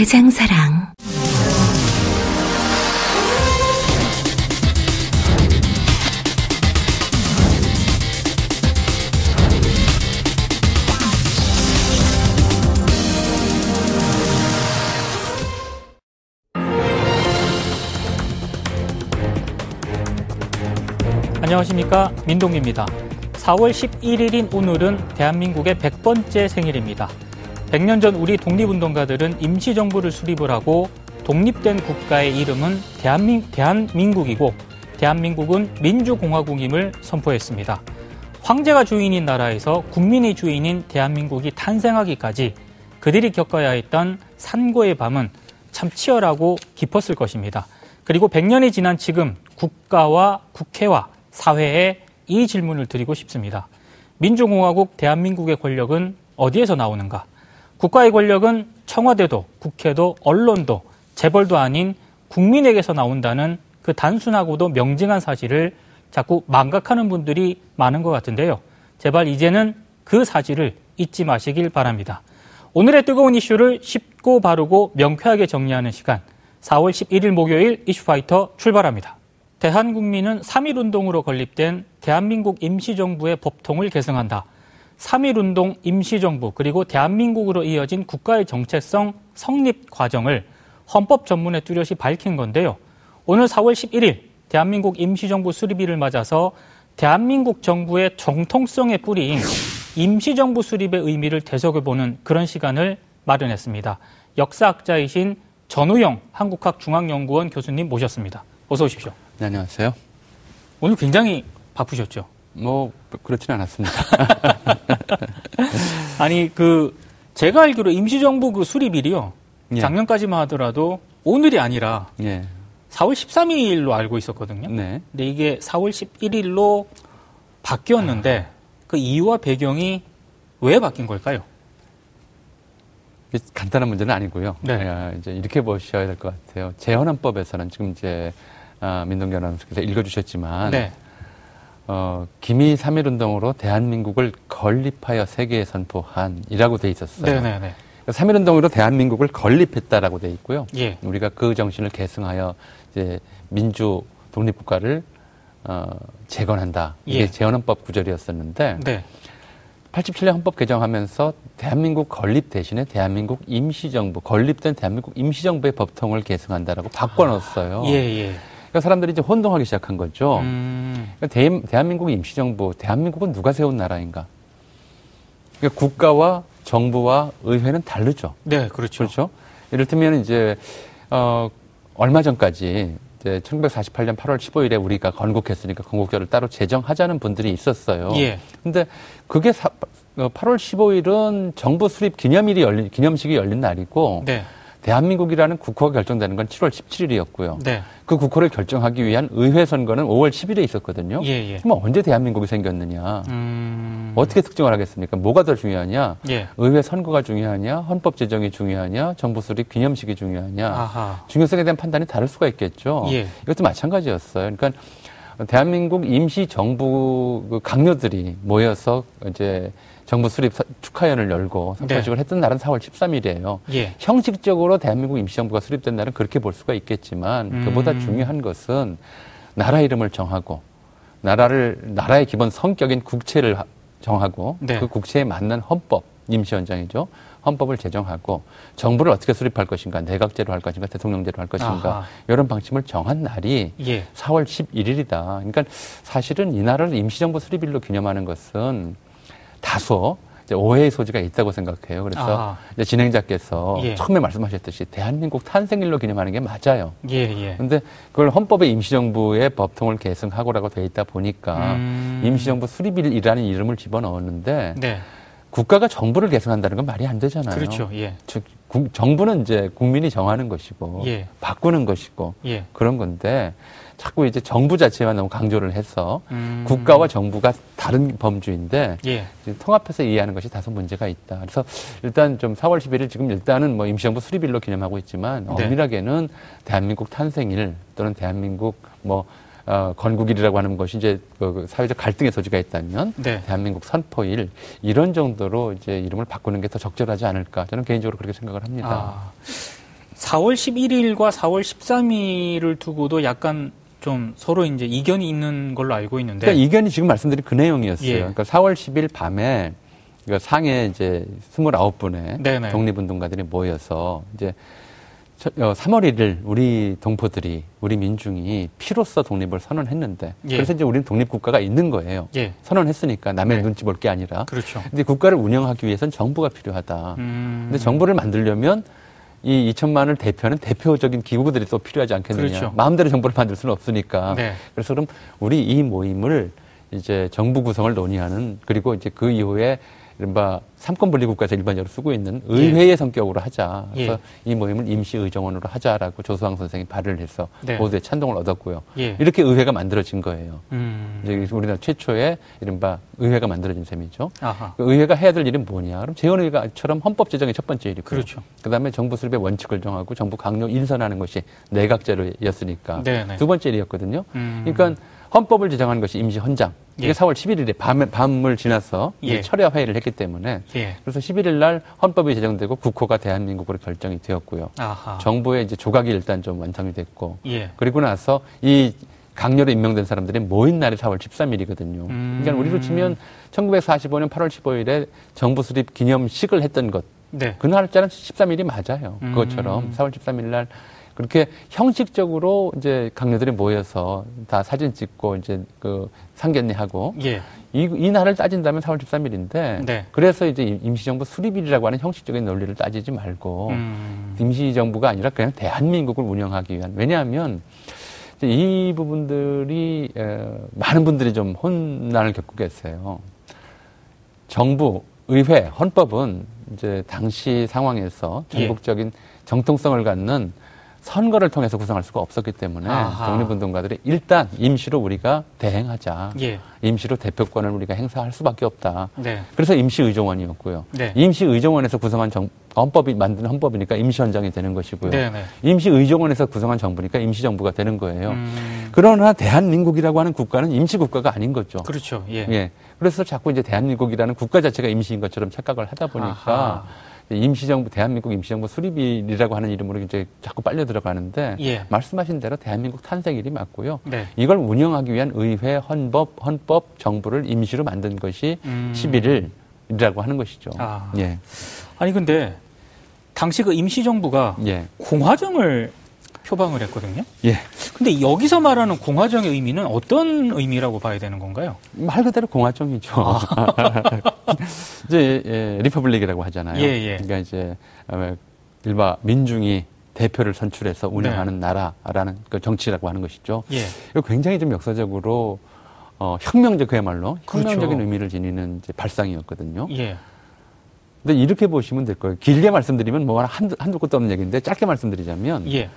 대장사랑. 안녕하십니까 민동기입니다. 4월 11일인 오늘은 대한민국의 100번째 생일입니다. 100년 전 우리 독립운동가들은 임시정부를 수립을 하고 독립된 국가의 이름은 대한민, 대한민국이고 대한민국은 민주공화국임을 선포했습니다. 황제가 주인인 나라에서 국민의 주인인 대한민국이 탄생하기까지 그들이 겪어야 했던 산고의 밤은 참 치열하고 깊었을 것입니다. 그리고 100년이 지난 지금 국가와 국회와 사회에 이 질문을 드리고 싶습니다. 민주공화국 대한민국의 권력은 어디에서 나오는가? 국가의 권력은 청와대도 국회도 언론도 재벌도 아닌 국민에게서 나온다는 그 단순하고도 명징한 사실을 자꾸 망각하는 분들이 많은 것 같은데요. 제발 이제는 그 사실을 잊지 마시길 바랍니다. 오늘의 뜨거운 이슈를 쉽고 바르고 명쾌하게 정리하는 시간. 4월 11일 목요일 이슈파이터 출발합니다. 대한국민은 3.1운동으로 건립된 대한민국 임시정부의 법통을 개성한다. 3.1운동 임시정부 그리고 대한민국으로 이어진 국가의 정체성 성립 과정을 헌법 전문에 뚜렷이 밝힌 건데요. 오늘 4월 11일 대한민국 임시정부 수립일을 맞아서 대한민국 정부의 정통성의 뿌리인 임시정부 수립의 의미를 되새겨보는 그런 시간을 마련했습니다. 역사학자이신 전우영 한국학중앙연구원 교수님 모셨습니다. 어서 오십시오. 네, 안녕하세요. 오늘 굉장히 바쁘셨죠? 뭐 그렇지는 않았습니다. 아니 그 제가 알기로 임시정부 그 수립일이요. 예. 작년까지만 하더라도 오늘이 아니라 예. 4월 13일로 알고 있었거든요. 네. 근데 이게 4월 11일로 바뀌었는데 그 이유와 배경이 왜 바뀐 걸까요? 간단한 문제는 아니고요. 네. 아, 이제 이렇게 보셔야 될 것 같아요. 재헌헌법에서는 지금 이제 아, 민동기 아나운서께서 읽어주셨지만 네. 어, 기미 3.1운동으로 대한민국을 건립하여 세계에 선포한이라고 돼 있었어요. 네네네. 3.1운동으로 대한민국을 건립했다라고 돼 있고요. 예. 우리가 그 정신을 계승하여 이제 민주 독립국가를 어, 재건한다. 이게 예. 재헌헌법 구절이었었는데 네. 87년 헌법 개정하면서 대한민국 건립 대신에 대한민국 임시정부, 건립된 대한민국 임시정부의 법통을 계승한다라고 바꿔놓았어요. 예, 예. 그러니까 사람들이 이제 혼동하기 시작한 거죠. 음, 그러니까 대, 대한민국 임시정부, 대한민국은 누가 세운 나라인가? 그러니까 국가와 정부와 의회는 다르죠. 네, 그렇죠. 그렇죠. 이를테면 이제 어 얼마 전까지 이제 1948년 8월 15일에 우리가 건국했으니까 건국절을 따로 제정하자는 분들이 있었어요. 예. 근데 그게 사, 어, 8월 15일은 정부 수립 기념일이 열린 기념식이 열린 날이고 네. 대한민국이라는 국호가 결정되는 건 7월 17일이었고요. 네. 그 국호를 결정하기 위한 의회 선거는 5월 10일에 있었거든요. 예, 예. 그럼 언제 대한민국이 생겼느냐? 음, 어떻게 특정을 하겠습니까? 뭐가 더 중요하냐? 예. 의회 선거가 중요하냐? 헌법 제정이 중요하냐? 정부 수립 기념식이 중요하냐? 아하. 중요성에 대한 판단이 다를 수가 있겠죠. 예. 이것도 마찬가지였어요. 그러니까 대한민국 임시 정부 그 강요들이 모여서 이제 정부 수립 사- 축하연을 열고 선포식을 했던 날은 4월 13일이에요. 예. 형식적으로 대한민국 임시정부가 수립된 날은 그렇게 볼 수가 있겠지만 음. 그보다 중요한 것은 나라 이름을 정하고 나라를 나라의 기본 성격인 국채를 하- 정하고 네. 그 국채에 맞는 헌법 임시원장이죠. 헌법을 제정하고 정부를 어떻게 수립할 것인가, 내각제로 할 것인가, 대통령제로 할 것인가 아하. 이런 방침을 정한 날이 예. 4월 11일이다. 그러니까 사실은 이 날을 임시정부 수립일로 기념하는 것은 다소 이제 오해의 소지가 있다고 생각해요. 그래서 아하. 이제 진행자께서 예. 처음에 말씀하셨듯이 대한민국 탄생일로 기념하는 게 맞아요. 예, 예. 근데 그걸 헌법에 임시정부의 법통을 계승하고라고 돼 있다 보니까 음. 임시정부 수립일이라는 이름을 집어넣었는데 네. 국가가 정부를 계승한다는 건 말이 안 되잖아요. 그렇죠. 예. 즉 국, 정부는 이제 국민이 정하는 것이고 예. 바꾸는 것이고 예. 그런 건데 자꾸 이제 정부 자체만 너무 강조를 해서 음. 국가와 정부가 다른 범주인데 예. 통합해서 이해하는 것이 다소 문제가 있다. 그래서 일단 좀 4월 11일 지금 일단은 뭐 임시정부 수립일로 기념하고 있지만 네. 엄밀하게는 대한민국 탄생일 또는 대한민국 뭐 어, 건국일이라고 하는 것이 이제 그 사회적 갈등의 소지가 있다면 네. 대한민국 선포일 이런 정도로 이제 이름을 바꾸는 게 더 적절하지 않을까 저는 개인적으로 그렇게 생각을 합니다. 아, 4월 11일과 4월 13일을 두고도 약간 좀 서로 이제 이견이 있는 걸로 알고 있는데. 그러니까 이견이 지금 말씀드린 그 내용이었어요. 예. 그러니까 4월 10일 밤에 그 상해 이제 29분의 네네. 독립운동가들이 모여서 이제 3월 1일 우리 동포들이 우리 민중이 피로써 독립을 선언했는데 예. 그래서 이제 우리는 독립 국가가 있는 거예요. 예. 선언했으니까 남의 네. 눈치 볼 게 아니라. 그렇죠. 근데 국가를 운영하기 위해서는 정부가 필요하다. 음. 근데 정부를 만들려면 이 2천만을 대표하는 대표적인 기구들이 또 필요하지 않겠느냐. 그렇죠. 마음대로 정부를 만들 수는 없으니까. 네. 그래서 그럼 우리 이 모임을 이제 정부 구성을 논의하는 그리고 이제 그 이후에 이른바 삼권 분리 국가에서 일반적으로 쓰고 있는 의회의 성격으로 하자. 그래서 예. 이 모임을 임시 의정원으로 하자라고 조수왕 선생이 발의를 해서 네. 모두의 찬동을 얻었고요. 예. 이렇게 의회가 만들어진 거예요. 음. 이제 우리나라 최초의 이른바 의회가 만들어진 셈이죠. 그 의회가 해야 될 일은 뭐냐? 그럼 재헌의회가처럼 헌법 제정이 첫 번째 일이고, 그렇죠. 그다음에 정부 수립의 원칙을 정하고 정부 강요 인선하는 것이 내각제로였으니까 네 네. 두 번째 일이었거든요. 음. 그러니까 헌법을 제정하는 것이 임시 헌장. 이게 예. 4월 11일에 밤에 밤을 지나서 예. 철야 회의를 했기 때문에 예. 그래서 11일 날 헌법이 제정되고 국호가 대한민국으로 결정이 되었고요. 아하. 정부의 이제 조각이 일단 좀 완성이 됐고 예. 그리고 나서 이 강렬히 임명된 사람들이 모인 날이 4월 13일이거든요. 음. 그러니까 우리로 치면 1945년 8월 15일에 정부 수립 기념식을 했던 것. 네. 그 날짜는 13일이 맞아요. 음. 그것처럼 4월 13일 날 그렇게 형식적으로 이제 강요들이 모여서 다 사진 찍고 이제 그 상견례하고 예. 이, 이 날을 따진다면 4월 13일인데 네. 그래서 이제 임- 임시정부 수립일이라고 하는 형식적인 논리를 따지지 말고 음. 임시정부가 아니라 그냥 대한민국을 운영하기 위한 왜냐하면 이제 이 부분들이 에, 많은 분들이 좀 혼란을 겪고 계세요. 정부, 의회, 헌법은 이제 당시 상황에서 예. 전국적인 정통성을 갖는 선거를 통해서 구성할 수가 없었기 때문에 아하. 독립운동가들이 일단 임시로 우리가 대행하자. 예. 임시로 대표권을 우리가 행사할 수밖에 없다. 네. 그래서 임시의정원이었고요. 네. 임시의정원에서 구성한 정, 헌법이 만든 헌법이니까 임시헌장이 되는 것이고요. 네네. 임시의정원에서 구성한 정부니까 임시정부가 되는 거예요. 음. 그러나 대한민국이라고 하는 국가는 임시국가가 아닌 거죠. 그렇죠. 예. 예. 그래서 자꾸 이제 대한민국이라는 국가 자체가 임시인 것처럼 착각을 하다 보니까 아하. 임시정부, 대한민국 임시정부 수립일이라고 하는 이름으로 이제 자꾸 빨려 들어가는데 예. 말씀하신 대로 대한민국 탄생일이 맞고요. 네. 이걸 운영하기 위한 의회, 헌법, 헌법, 정부를 임시로 만든 것이 음. 11일이라고 하는 것이죠. 아. 예. 아니 근데 당시 그 임시정부가 예. 공화정을 표방을 했거든요. 예. 근데 여기서 말하는 공화정의 의미는 어떤 의미라고 봐야 되는 건가요? 말 그대로 공화정이죠. 이제 예, republic이라고 하잖아요. 예, 예. 그러니까 이제 어, 일반 민중이 대표를 선출해서 운영하는 나라라는 그 정치라고 하는 것이죠. 예. 이거 굉장히 좀 역사적으로 어, 혁명적 그야말로 그렇죠. 혁명적인 의미를 지니는 발상이었거든요. 예. 근데 이렇게 보시면 될 거예요. 길게 말씀드리면 뭐 한도, 한도 끝도 없는 얘기인데 짧게 말씀드리자면 예.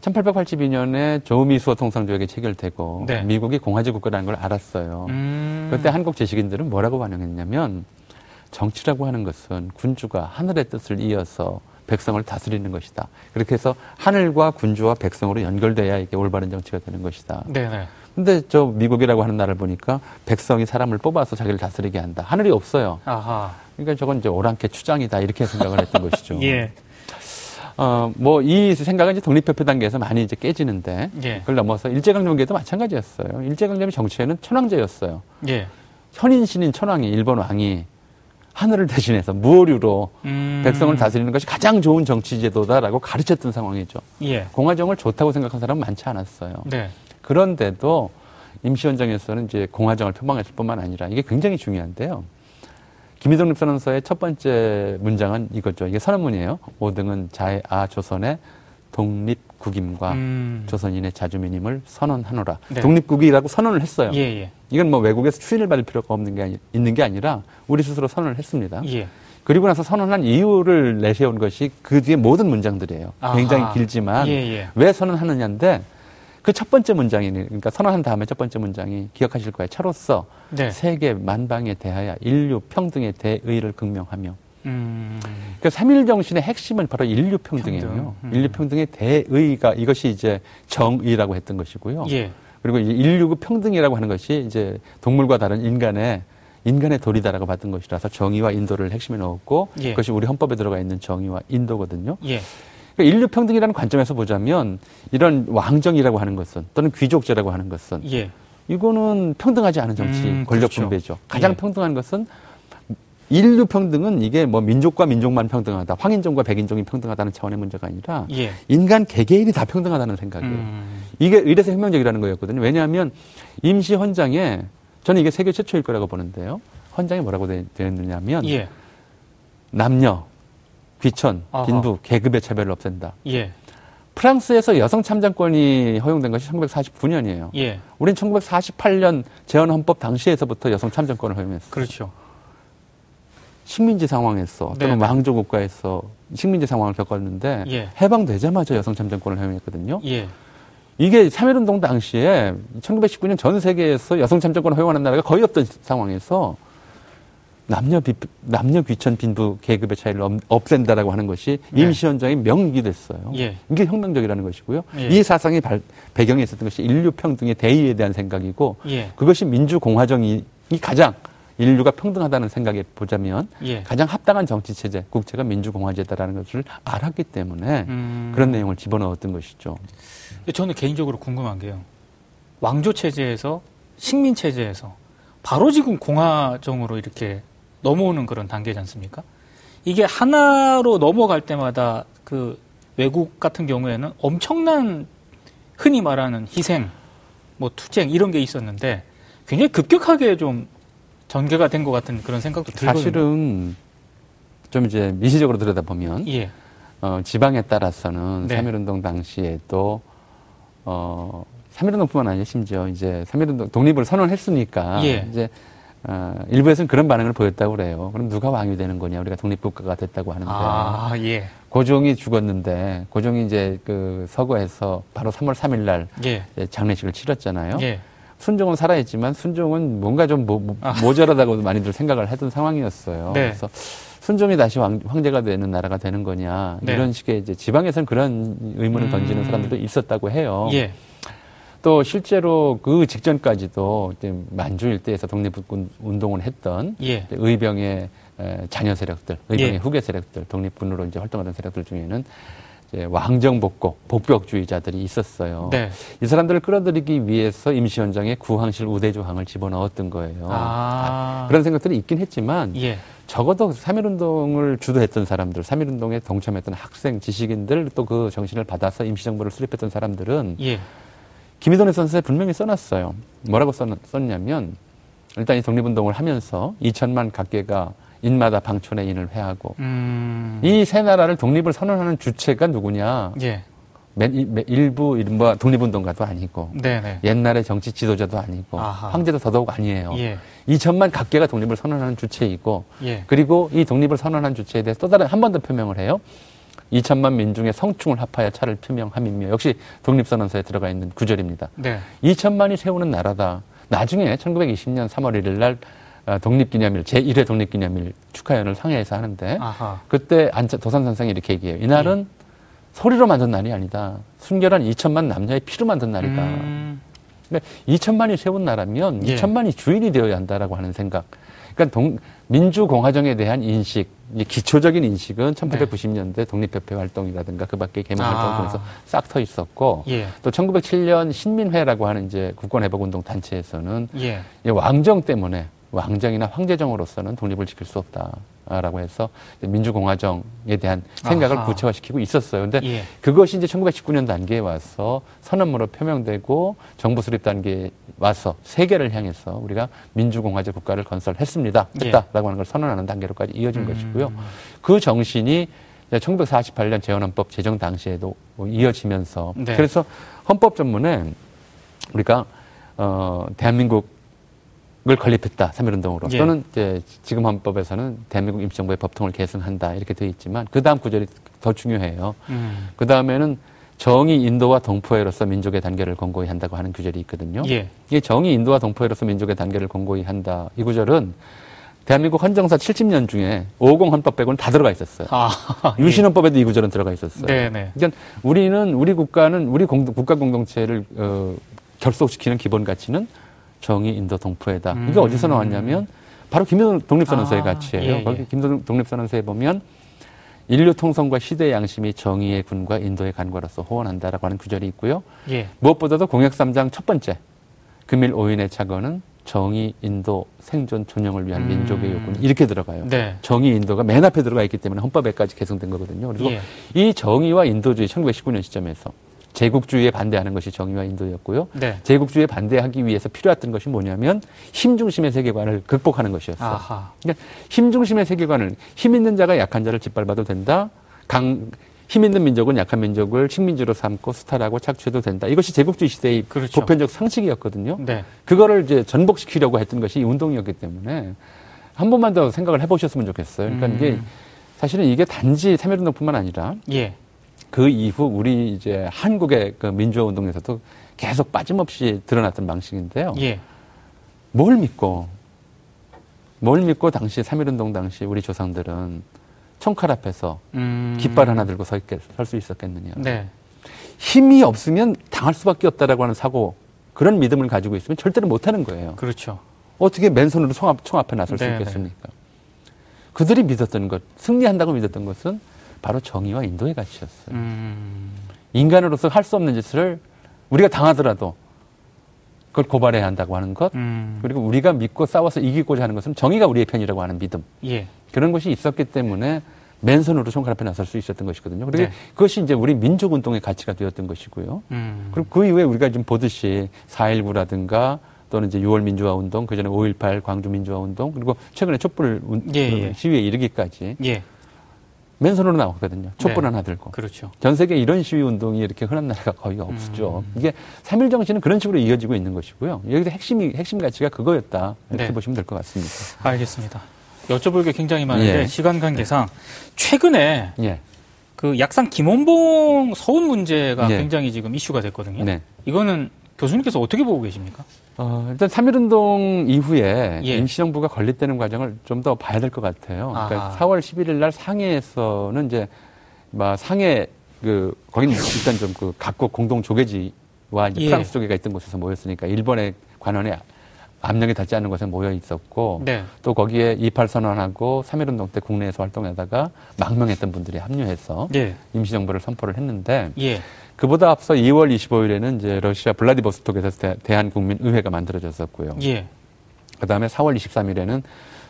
1882년에 조미수호 통상조약이 체결되고 네. 미국이 공화제 국가라는 걸 알았어요. 음. 그때 한국 지식인들은 뭐라고 반응했냐면 정치라고 하는 것은 군주가 하늘의 뜻을 이어서 백성을 다스리는 것이다. 그렇게 해서 하늘과 군주와 백성으로 연결돼야 이게 올바른 정치가 되는 것이다. 네네. 근데 저 미국이라고 하는 나라를 보니까 백성이 사람을 뽑아서 자기를 다스리게 한다. 하늘이 없어요. 아하. 그러니까 저건 이제 오랑캐 추장이다. 이렇게 생각을 했던 것이죠. 예. 어, 뭐 이 생각은 이제 독립협회 단계에서 많이 이제 깨지는데 예. 그걸 넘어서 일제강점기에도 마찬가지였어요. 일제강점기 정치에는 천황제였어요. 예. 현인 신인 천황이 일본 왕이 하늘을 대신해서 무오류로 음. 백성을 다스리는 것이 가장 좋은 정치 제도다라고 가르쳤던 상황이죠. 예. 공화정을 좋다고 생각한 사람은 많지 않았어요. 네. 그런데도 임시원정에서는 이제 공화정을 표방했을 뿐만 아니라 이게 굉장히 중요한데요. 김희동립 선언서의 첫 번째 문장은 이거죠. 이게 선언문이에요. 5등은 자해 아 조선의 독립국임과 음. 조선인의 자주민임을 선언하노라. 네. 독립국이라고 선언을 했어요. 예, 예. 이건 뭐 외국에서 추인을 받을 필요가 없는 게 아니, 있는 게 아니라 우리 스스로 선언을 했습니다. 예. 그리고 나서 선언한 이유를 내세운 것이 그 뒤에 모든 문장들이에요. 아하. 굉장히 길지만 예, 예. 왜 선언하느냐인데 그 첫 번째 문장이 그러니까 선언한 다음에 첫 번째 문장이 기억하실 거예요. 차로서 네. 세계 만방에 대하여 인류 평등에 대의를 극명하며 음. 그러니까 삼일 정신의 핵심은 바로 인류 평등이에요. 평등. 음. 인류 평등의 대의가 이것이 이제 정의라고 했던 것이고요. 예. 그리고 이제 인류 평등이라고 하는 것이 이제 동물과 다른 인간의 인간의 도리다라고 봤던 것이라서 정의와 인도를 핵심에 넣었고 예. 그것이 우리 헌법에 들어가 있는 정의와 인도거든요. 예. 그러니까 인류 평등이라는 관점에서 보자면 이런 왕정이라고 하는 것은 또는 귀족제라고 하는 것은 예. 이거는 평등하지 않은 정치 음, 권력 그렇죠. 분배죠. 가장 예. 평등한 것은 인류 평등은 이게 뭐 민족과 민족만 평등하다, 황인종과 백인종이 평등하다는 차원의 문제가 아니라 예. 인간 개개인이 다 평등하다는 생각이에요. 음. 이게 의례서 혁명적이라는 거였거든요. 왜냐하면 임시 헌장에 저는 이게 세계 최초일 거라고 보는데요. 헌장에 뭐라고 되- 되어 있느냐면 예. 남녀, 귀천, 아하. 빈부, 계급의 차별을 없앤다. 예. 프랑스에서 여성 참정권이 허용된 것이 1949년이에요. 예. 우린 1948년 재헌 헌법 당시에서부터 여성 참정권을 허용했어요. 그렇죠. 식민지 상황에서 또는 네네. 왕조 국가에서 식민지 상황을 겪었는데 예. 해방되자마자 여성 참정권을 허용했거든요. 예. 이게 3.1운동 당시에 1919년 전 세계에서 여성 참정권을 허용하는 나라가 거의 없던 상황에서 남녀 비, 남녀 귀천 빈부 계급의 차이를 없- 없앤다라고 하는 것이 네. 임시헌장의 명익이 됐어요. 예. 이게 혁명적이라는 것이고요. 예. 이 사상이 발- 배경에 있었던 것이 인류 평등의 대의에 대한 생각이고 예. 그것이 민주공화정이 이 가장 인류가 평등하다는 생각에 보자면 예. 가장 합당한 정치 체제, 국제가 민주공화제다라는 것을 알았기 때문에 음. 그런 내용을 집어넣었던 것이죠. 저는 개인적으로 궁금한 게요. 왕조 체제에서 식민 체제에서 바로 지금 공화정으로 이렇게 넘어오는 그런 단계지 않습니까? 이게 하나로 넘어갈 때마다 그 외국 같은 경우에는 엄청난 흔히 말하는 희생, 뭐 투쟁 이런 게 있었는데 굉장히 급격하게 좀 전개가 된 것 같은 그런 생각도 들거든요. 사실은 좀 이제 미시적으로 들여다보면 예, 어, 지방에 따라서는 네. 3.1운동 당시에도 어, 3.1운동뿐만 아니라 심지어 이제 3.1운동 독립을 선언했으니까 예. 이제 어, 일부에서는 그런 반응을 보였다고 그래요. 그럼 누가 왕이 되는 거냐? 우리가 독립국가가 됐다고 하는데 아 예, 고종이 죽었는데 고종이 이제 그 서거에서 바로 3월 3일 날 예, 장례식을 치렀잖아요. 예, 순종은 살아있지만 순종은 뭔가 좀 모, 모, 아. 모자라다고 많이들 생각을 했던 상황이었어요. 네. 그래서 순종이 다시 왕, 황제가 되는 나라가 되는 거냐 네. 이런 식의 이제 지방에서는 그런 의문을 음. 던지는 사람들도 있었다고 해요. 예, 또 실제로 그 직전까지도 만주 일대에서 독립운동을 했던 예, 의병의 에, 자녀 세력들, 의병의 예. 후계 세력들, 독립군으로 이제 활동하던 세력들 중에는 이제 왕정 복고, 복벽주의자들이 있었어요. 네, 이 사람들을 끌어들이기 위해서 임시원장에 구황실 우대조항을 집어넣었던 거예요. 아, 그런 생각들이 있긴 했지만 예, 적어도 3.1운동을 주도했던 사람들, 3.1운동에 동참했던 학생, 지식인들 또 그 정신을 받아서 임시정부를 수립했던 사람들은 예, 김희돈의 선서에 분명히 써놨어요. 뭐라고 써, 썼냐면 일단 이 독립운동을 하면서 2천만 각계가 인마다 방촌의 인을 회하고 음, 이세 나라를 독립을 선언하는 주체가 누구냐? 예, 일부 이른바 독립운동가도 아니고 네, 네, 옛날의 정치 지도자도 아니고 아하. 황제도 더더욱 아니에요. 예, 2천만 각계가 독립을 선언하는 주체이고 예, 그리고 이 독립을 선언한 주체에 대해서 또 다른 한 번 더 표명을 해요. 2천만 민중의 성충을 합하여 차를 표명함이며 역시 독립선언서에 들어가 있는 구절입니다. 네, 2천만이 세우는 나라다. 나중에 1920년 3월 1일 날 어, 독립기념일 제1회 독립기념일 축하연을 상해에서 하는데 아하, 그때 안차 도산선상이 이렇게 얘기해요. 이날은 소리로 만든 날이 아니다. 순결한 2천만 남녀의 피로 만든 날이다. 음, 그러니까 2천만이 세운 나라면 예. 2천만이 주인이 되어야 한다라고 하는 생각. 그러니까 동- 민주공화정에 대한 인식, 이 기초적인 인식은 1890년대 독립협회 활동이라든가 그 밖에 개몽 아. 활동을 통해서 싹 터 있었고 예, 또 1907년 신민회라고 하는 이제 국권회복운동 단체에서는 예, 이 왕정 때문에 왕정이나 황제정으로서는 독립을 지킬 수 없다 라고 해서 민주공화정에 대한 생각을 아하. 구체화시키고 있었어요. 근데 예, 그것이 이제 1919년 단계에 와서 선언문으로 표명되고 정부 수립 단계에 와서 세계를 향해서 우리가 민주공화제 국가를 건설했습니다. 예. 했다라고 하는 걸 선언하는 단계로까지 이어진 음. 것이고요. 그 정신이 1948년 재헌헌법 제정 당시에도 이어지면서 네. 그래서 헌법 전문에 우리가 어 대한민국 의 건립했다. 3.1운동으로. 예. 또는 이제 지금 헌법에서는 대한민국 임시정부의 법통을 계승한다. 이렇게 되어 있지만 그 다음 구절이 더 중요해요. 음. 그 다음에는 정의 인도와 동포애로서 민족의 단계를 공고히 한다고 하는 구절이 있거든요. 예. 이 정의 인도와 동포애로서 민족의 단계를 공고히 한다. 이 구절은 대한민국 헌정사 70년 중에 50 헌법 빼고는 다 들어가 있었어요. 아, 예. 유신헌법에도 이 구절은 들어가 있었어요. 네네. 그러니까 우리는 우리 국가는 우리 공동- 국가 공동체를 어, 결속시키는 기본 가치는 정의, 인도, 동포애다. 이게 음. 어디서 나왔냐면 바로 김대중 독립선언서의 아, 가치예요. 예, 예. 거기 김대중 독립선언서에 보면 인류 통성과 시대의 양심이 정의의 군과 인도의 간과로서 호언한다라고 하는 구절이 있고요. 예. 무엇보다도 공약 3장 첫 번째 금일 오인의 착언은 정의, 인도, 생존, 존영을 위한 음. 민족의 요구는 이렇게 들어가요. 네. 정의, 인도가 맨 앞에 들어가 있기 때문에 헌법에까지 개정된 거거든요. 그리고 예. 이 정의와 인도주의 1919년 시점에서 제국주의에 반대하는 것이 정의와 인도였고요. 네. 제국주의에 반대하기 위해서 필요했던 것이 뭐냐면 힘 중심의 세계관을 극복하는 것이었어요. 아하. 그러니까 힘 중심의 세계관을 힘 있는 자가 약한 자를 짓밟아도 된다. 강, 힘 있는 민족은 약한 민족을 식민지로 삼고 수탈하고 착취해도 된다. 이것이 제국주의 시대의 그렇죠. 보편적 상식이었거든요. 네. 그거를 이제 전복시키려고 했던 것이 이 운동이었기 때문에 한 번만 더 생각을 해보셨으면 좋겠어요. 그러니까 음. 이게 사실은 이게 단지 3.1운동뿐만 아니라 예. 그 이후 우리 이제 한국의 그 민주화 운동에서도 계속 빠짐없이 드러났던 방식인데요. 예. 뭘 믿고 뭘 믿고 당시 3.1운동 당시 우리 조상들은 총칼 앞에서 음. 깃발 하나 들고 설수 있었겠느냐. 네. 힘이 없으면 당할 수밖에 없다라고 하는 사고 그런 믿음을 가지고 있으면 절대로 못하는 거예요. 그렇죠. 어떻게 맨손으로 총, 앞, 총 앞에 나설 수 네, 있겠습니까? 그들이 믿었던 것, 승리한다고 믿었던 것은 바로 정의와 인도의 가치였어요. 음. 인간으로서 할 수 없는 짓을 우리가 당하더라도 그걸 고발해야 한다고 하는 것, 음. 그리고 우리가 믿고 싸워서 이기고자 하는 것은 정의가 우리의 편이라고 하는 믿음. 예. 그런 것이 있었기 때문에 맨손으로 총칼 앞에 나설 수 있었던 것이거든요. 그리고 네. 그것이 이제 우리 민족 운동의 가치가 되었던 것이고요. 음. 그리고 그 이후에 우리가 지금 보듯이 4.19라든가 또는 이제 6월 민주화 운동, 그 전에 5.18 광주 민주화 운동, 그리고 최근에 촛불 운- 예, 그 예. 시위에 이르기까지 예. 맨손으로 나왔거든요. 촛불 네. 하나 들고. 그렇죠. 전 세계 이런 시위 운동이 이렇게 흔한 나라가 거의 없죠. 음. 이게 3.1 정신은 그런 식으로 이어지고 있는 것이고요. 여기서 핵심이, 핵심 가치가 그거였다. 이렇게 네. 보시면 될 것 같습니다. 알겠습니다. 여쭤볼 게 굉장히 많은데 예. 시간 관계상 최근에 예. 그 약산 김원봉 서운 문제가 예. 굉장히 지금 이슈가 됐거든요. 네. 이거는 교수님께서 어떻게 보고 계십니까? 어, 일단 3.1운동 이후에 예. 임시정부가 건립되는 과정을 좀 더 봐야 될 것 같아요. 그러니까 아하. 4월 11일 날 상해에서는 이제, 막 상해, 그, 거기는 일단 좀 그 각국 공동 조계지와 이제 예. 프랑스 조계가 있던 곳에서 모였으니까 일본의 관원에 압력이 닿지 않는 곳에 모여 있었고 네. 또 거기에 28선언하고 3.1운동 때 국내에서 활동하다가 망명했던 분들이 합류해서 예. 임시정부를 선포를 했는데 예. 그보다 앞서 2월 25일에는 이제 러시아 블라디보스톡에서 대- 대한국민의회가 만들어졌었고요. 예. 그 다음에 4월 23일에는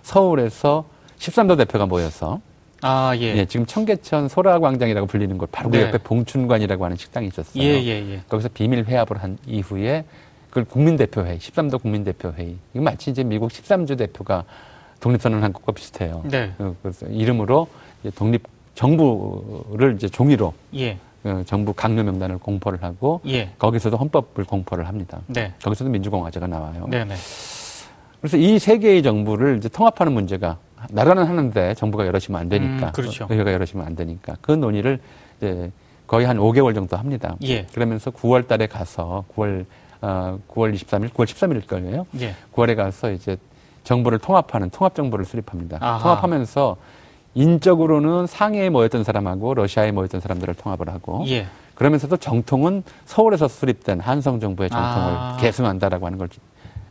서울에서 13도 대표가 모여서 아, 예. 예, 지금 청계천 소라광장이라고 불리는 곳 바로 그 네. 옆에 봉춘관이라고 하는 식당이 있었어요. 예, 예, 예. 거기서 비밀 회합을 한 이후에 그걸 국민대표회의, 13도 국민대표회의. 이거 마치 이제 미국 13주 대표가 독립선언한 것과 비슷해요. 네. 어, 그래서 이름으로 독립 정부를 이제 종이로 예. 어, 정부 강요 명단을 공포를 하고 예. 거기서도 헌법을 공포를 합니다. 네. 거기서도 민주공화제가 나와요. 네, 네. 그래서 이 세 개의 정부를 이제 통합하는 문제가 나라는 하는데 정부가 여럿이면 안 되니까 음, 그렇죠. 의회가 여럿이면 안 되니까 그 논의를 이제 거의 한 5개월 정도 합니다. 예. 그러면서 9월 달에 가서 9월 어, 9월 23일, 9월 13일일 거예요. 예. 9월에 가서 이제 정부를 통합하는 통합 정부를 수립합니다. 아하. 통합하면서 인적으로는 상해에 모였던 사람하고 러시아에 모였던 사람들을 통합을 하고 예. 그러면서도 정통은 서울에서 수립된 한성 정부의 정통을 아. 계승한다라고 하는 걸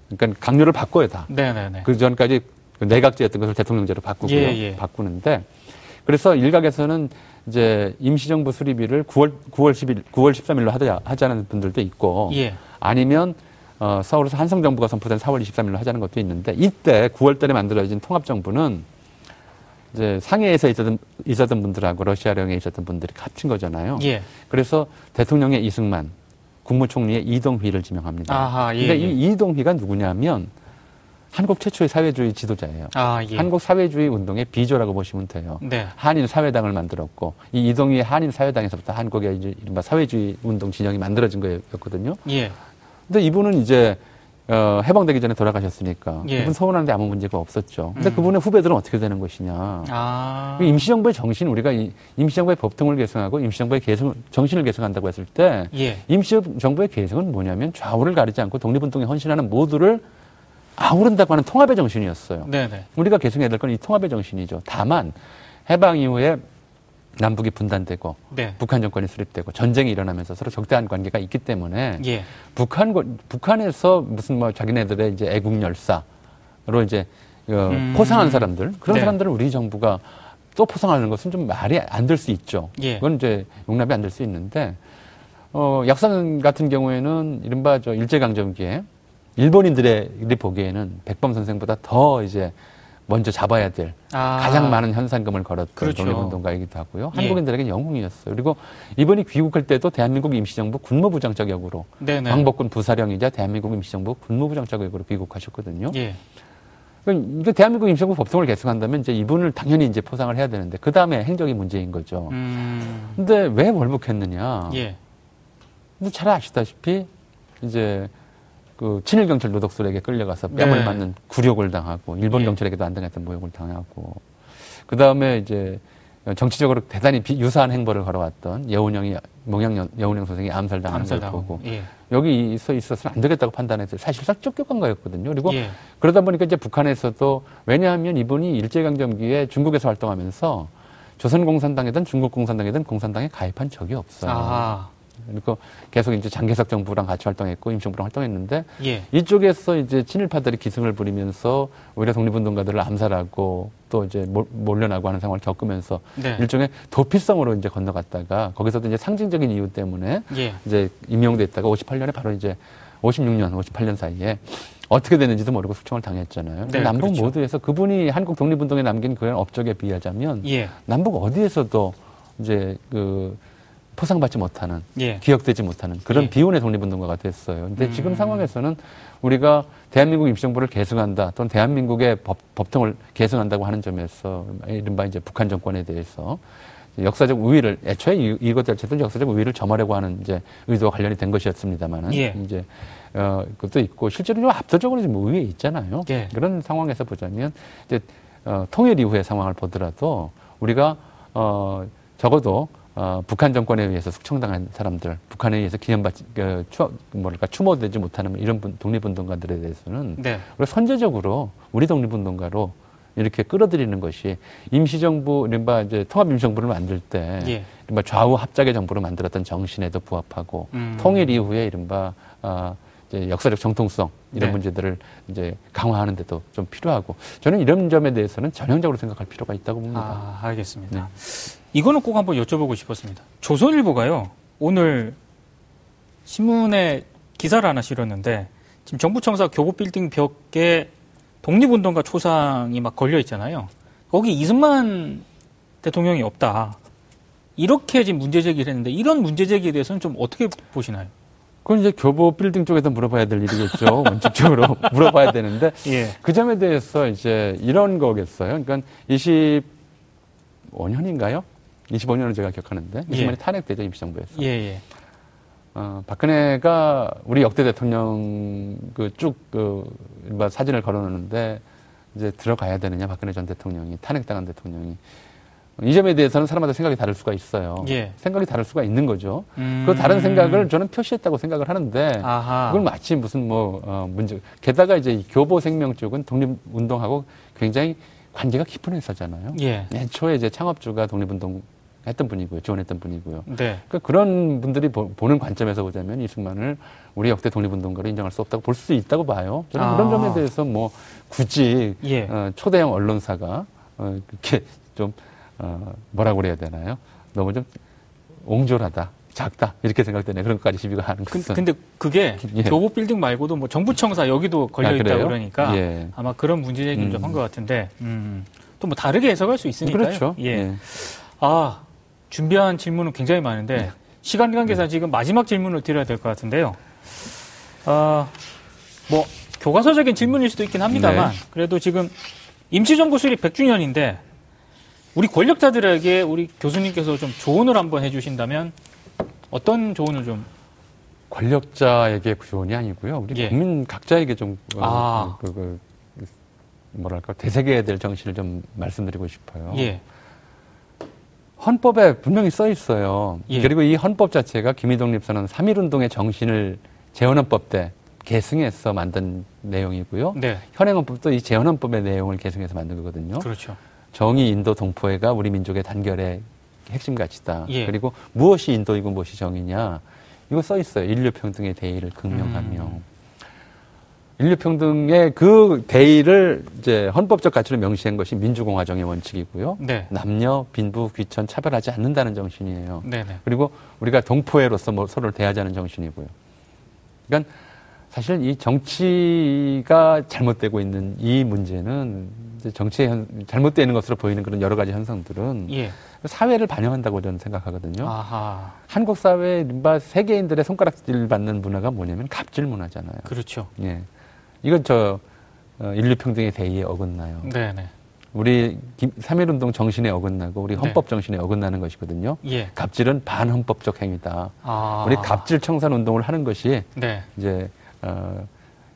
그러니까 강요를 바꿔요 다. 네, 네, 네. 그 전까지 그 내각제였던 것을 대통령제로 바꾸고요. 예, 예. 바꾸는데 그래서 일각에서는 이제 임시정부 수립일을 9월 9월 10일 9월 13일로 하자 하자는 분들도 있고 예. 아니면 어, 서울에서 한성 정부가 선포된 4월 23일로 하자는 것도 있는데 이때 9월 달에 만들어진 통합 정부는 이제 상해에서 있었던 있었던 분들하고 러시아령에 있었던 분들이 합친 거잖아요. 예. 그래서 대통령의 이승만, 국무총리의 이동휘를 지명합니다. 아하, 예. 근데 예. 이 이동휘가 누구냐면 한국 최초의 사회주의 지도자예요. 아, 예. 한국 사회주의 운동의 비조라고 보시면 돼요. 네. 한인 사회당을 만들었고 이 이동휘의 한인 사회당에서부터 한국의 이제 이른바 사회주의 운동 진영이 만들어진 거였거든요. 예. 근데 이분은 이제 어, 해방되기 전에 돌아가셨으니까 예. 그분 서운한데 아무 문제가 없었죠. 근데 음. 그분의 후배들은 어떻게 되는 것이냐? 아. 그 임시정부의 정신 우리가 이- 임시정부의 법통을 개성하고 임시정부의 개성 정신을 개성한다고 했을 때 예. 임시정부의 개성은 뭐냐면 좌우를 가리지 않고 독립운동에 헌신하는 모두를 아우른다고 하는 통합의 정신이었어요. 네네. 우리가 개성해야 될 건 이 통합의 정신이죠. 다만 해방 이후에 남북이 분단되고 네. 북한 정권이 수립되고 전쟁이 일어나면서 서로 적대한 관계가 있기 때문에 예. 북한 북한에서 무슨 뭐 자기네들의 이제 애국 열사로 이제 어, 음. 포상한 사람들 그런 네. 사람들을 우리 정부가 또 포상하는 것은 좀 말이 안 될 수 있죠. 예. 그건 이제 용납이 안 될 수 있는데 어, 약산 같은 경우에는 이른바 저 일제 강점기에 일본인들이 보기에는 백범 선생보다 더 이제 먼저 잡아야 될 아. 가장 많은 현상금을 걸었던 그렇죠. 독립운동가이기도 하고요. 예. 한국인들에게 영웅이었어요. 그리고 이번이 귀국할 때도 대한민국 임시정부 군무부 장 자격으로 네네. 광복군 부사령이자 대한민국 임시정부 군무부 장 자격으로 귀국하셨거든요. 예. 그러니까 대한민국 임시정부 법통을 개성한다면 이제 이분을 당연히 이제 포상을 해야 되는데 그 다음에 행정이 문제인 거죠. 음. 근데 왜 월북했느냐? 예. 근데 잘 아시다시피 이제 그 친일 경찰 노독술에게 끌려가서 뺨을 네. 맞는 굴욕을 당하고 일본 예. 경찰에게도 안 당했던 모욕을 당하고 그 다음에 이제 정치적으로 대단히 비- 유사한 행보를 걸어왔던 여운형이 몽양 여운형 선생이 암살당하는 걸 암살당하고. 보고 예. 여기 있어 있어서는 안 되겠다고 판단해서 사실상 쫓겨간 거였거든요. 그리고 예. 그러다 보니까 이제 북한에서도 왜냐하면 이분이 일제강점기에 중국에서 활동하면서 조선공산당이든 중국공산당이든 공산당에 가입한 적이 없어요. 아. 그리고 계속 이제 장개석 정부랑 같이 활동했고 임시정부랑 활동했는데 예. 이쪽에서 이제 친일파들이 기승을 부리면서 오히려 독립운동가들을 암살하고 또 이제 몰- 몰려나고 하는 상황을 겪으면서 네. 일종의 도피성으로 이제 건너갔다가 거기서도 이제 상징적인 이유 때문에 예. 이제 임용됐다가 58년에 바로 이제 56년, 58년 사이에 어떻게 됐는지도 모르고 숙청을 당했잖아요. 네, 남북 그렇죠. 모두에서 그분이 한국 독립운동에 남긴 그런 업적에 비하자면 예. 남북 어디에서도 이제 그 포상받지 못하는 예. 기억되지 못하는 그런 예. 비운의 독립운동가가 됐어요. 근데 음. 지금 상황에서는 우리가 대한민국 임시정부를 개성한다 또는 대한민국의 법, 법통을 개성한다고 하는 점에서 이른바 이제 북한 정권에 대해서 역사적 우위를 애초에 이- 이것 자체도 역사적 우위를 점하려고 하는 이제 의도와 관련이 된 것이었습니다만은 예. 이제 어 그것도 있고 실제로 좀 압도적으로 지금 우위에 있잖아요. 예. 그런 상황에서 보자면 이제 어, 통일 이후의 상황을 보더라도 우리가 어 적어도 어, 북한 정권에 의해서 숙청당한 사람들, 북한에 의해서 기념받지, 그, 추, 뭐랄까, 추모되지 못하는 이런 분- 독립운동가들에 대해서는 네. 우리가 선제적으로 우리 독립운동가로 이렇게 끌어들이는 것이 임시정부, 이른바 이제 통합임시정부를 만들 때 예. 이른바 좌우 합작의 정부를 만들었던 정신에도 부합하고 음. 통일 이후에 이른바 아, 이제 역사적 정통성 이런 네. 문제들을 이제 강화하는 데도 좀 필요하고 저는 이런 점에 대해서는 전형적으로 생각할 필요가 있다고 봅니다. 아, 알겠습니다. 네. 이거는 꼭 한번 여쭤보고 싶었습니다. 조선일보가요, 오늘 신문에 기사를 하나 실었는데, 지금 정부청사 교보 빌딩 벽에 독립운동가 초상이 막 걸려 있잖아요. 거기 이승만 대통령이 없다. 이렇게 지금 문제 제기를 했는데, 이런 문제 제기에 대해서는 좀 어떻게 보시나요? 그건 이제 교보 빌딩 쪽에서 물어봐야 될 일이겠죠. 원칙적으로 물어봐야 되는데 예. 그 점에 대해서 이제 이런 거겠어요. 그러니까 25년인가요? 25년을 제가 기억하는데 이승만이 예. 탄핵되죠 임시정부에서. 예, 예. 어, 박근혜가 우리 역대 대통령 그쭉그 그 사진을 걸어놓는데 이제 들어가야 되느냐 박근혜 전 대통령이 탄핵당한 대통령이 이 점에 대해서는 사람마다 생각이 다를 수가 있어요. 예. 생각이 다를 수가 있는 거죠. 음. 그 다른 생각을 저는 표시했다고 생각을 하는데 아하. 그걸 마치 무슨 뭐 어, 문제 게다가 이제 이 교보 생명 쪽은 독립운동하고 굉장히 관계가 깊은 회사잖아요. 예. 애초에 이제 창업주가 독립운동 했던 분이고요, 지원했던 분이고요. 네. 그러니까 그런 분들이 보, 는 관점에서 보자면 이승만을 우리 역대 독립운동가로 인정할 수 없다고 볼 수 있다고 봐요. 저는 아. 그런 점에 대해서 뭐 굳이 예. 어, 초대형 언론사가 어, 그렇게 좀 어, 뭐라고 그래야 되나요? 너무 좀 옹졸하다, 작다 이렇게 생각되네. 그런 것까지 시비가 하는 그, 것은. 근데 그게 예. 교보 빌딩 말고도 뭐 정부청사 여기도 걸려 아, 있다? 그러니까 예. 아마 그런 문제 제기는 음. 좀한 것 같은데 음, 또뭐 다르게 해석할 수 있으니까요. 그렇죠. 예. 아 준비한 질문은 굉장히 많은데 네. 시간 관계상 지금 마지막 질문을 드려야 될 것 같은데요. 아, 뭐 교과서적인 질문일 수도 있긴 합니다만 네. 그래도 지금 임시정부 수립 100주년인데 우리 권력자들에게 우리 교수님께서 좀 조언을 한번 해주신다면 어떤 조언을 좀 권력자에게 구조원이 아니고요. 우리 예. 국민 각자에게 좀 어, 아. 그, 그, 그, 뭐랄까 되새겨야 될 정신을 좀 말씀드리고 싶어요. 예. 헌법에 분명히 써 있어요. 예. 그리고 이 헌법 자체가 김희독립선언 3.1운동의 정신을 재헌헌법 때 계승해서 만든 내용이고요. 네. 현행헌법도 이 재헌헌법의 내용을 계승해서 만든 거거든요. 그렇죠. 정의, 인도, 동포애가 우리 민족의 단결의 핵심 가치다. 예. 그리고 무엇이 인도이고 무엇이 정의냐. 이거 써 있어요. 인류 평등의 대의를 극명하며. 음. 인류 평등의 그 대의를 이제 헌법적 가치로 명시한 것이 민주공화정의 원칙이고요. 네. 남녀, 빈부, 귀천 차별하지 않는다는 정신이에요. 네 네. 그리고 우리가 동포애로서 뭐 서로를 대하자는 정신이고요. 그러니까 사실 이 정치가 잘못되고 있는 이 문제는 정치의 현, 잘못되는 것으로 보이는 그런 여러 가지 현상들은 예. 사회를 반영한다고 저는 생각하거든요. 아하. 한국 사회 이른바 세계인들의 손가락질 받는 문화가 뭐냐면 갑질 문화잖아요. 그렇죠. 예. 이건 저 어, 인류 평등의 대의에 어긋나요. 네네. 우리 3.1운동 정신에 어긋나고 우리 헌법 네. 정신에 어긋나는 것이거든요. 예. 갑질은 반헌법적 행위다. 아. 우리 갑질 청산 운동을 하는 것이 네. 이제 어,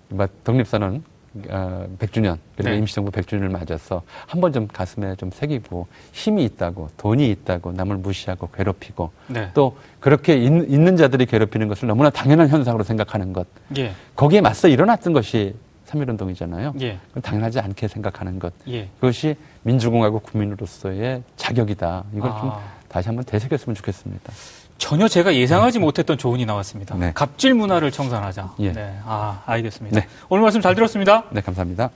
이른바 독립선언 어, 100주년 그리고 네. 임시정부 100주년을 맞아서 한 번 좀 가슴에 좀 새기고 힘이 있다고 돈이 있다고 남을 무시하고 괴롭히고 네. 또 그렇게 있, 있는 자들이 괴롭히는 것을 너무나 당연한 현상으로 생각하는 것 예. 거기에 맞서 일어났던 것이 3.1운동이잖아요. 예. 당연하지 않게 생각하는 것 예. 그것이 민주공화국 국민으로서의 자격이다. 이걸 좀 아. 다시 한번 되새겼으면 좋겠습니다. 전혀 제가 예상하지 못했던 조언이 나왔습니다. 네. 갑질 문화를 청산하자. 예. 네. 아, 알겠습니다. 네. 오늘 말씀 잘 들었습니다. 네, 감사합니다.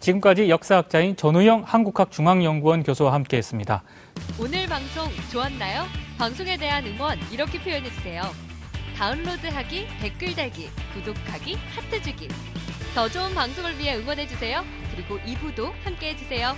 지금까지 역사학자인 전우영 한국학 중앙연구원 교수와 함께 했습니다. 오늘 방송 좋았나요? 방송에 대한 응원 이렇게 표현해 주세요. 다운로드하기, 댓글 달기, 구독하기, 하트 주기. 더 좋은 방송을 위해 응원해 주세요. 그리고 2부도 함께 해 주세요.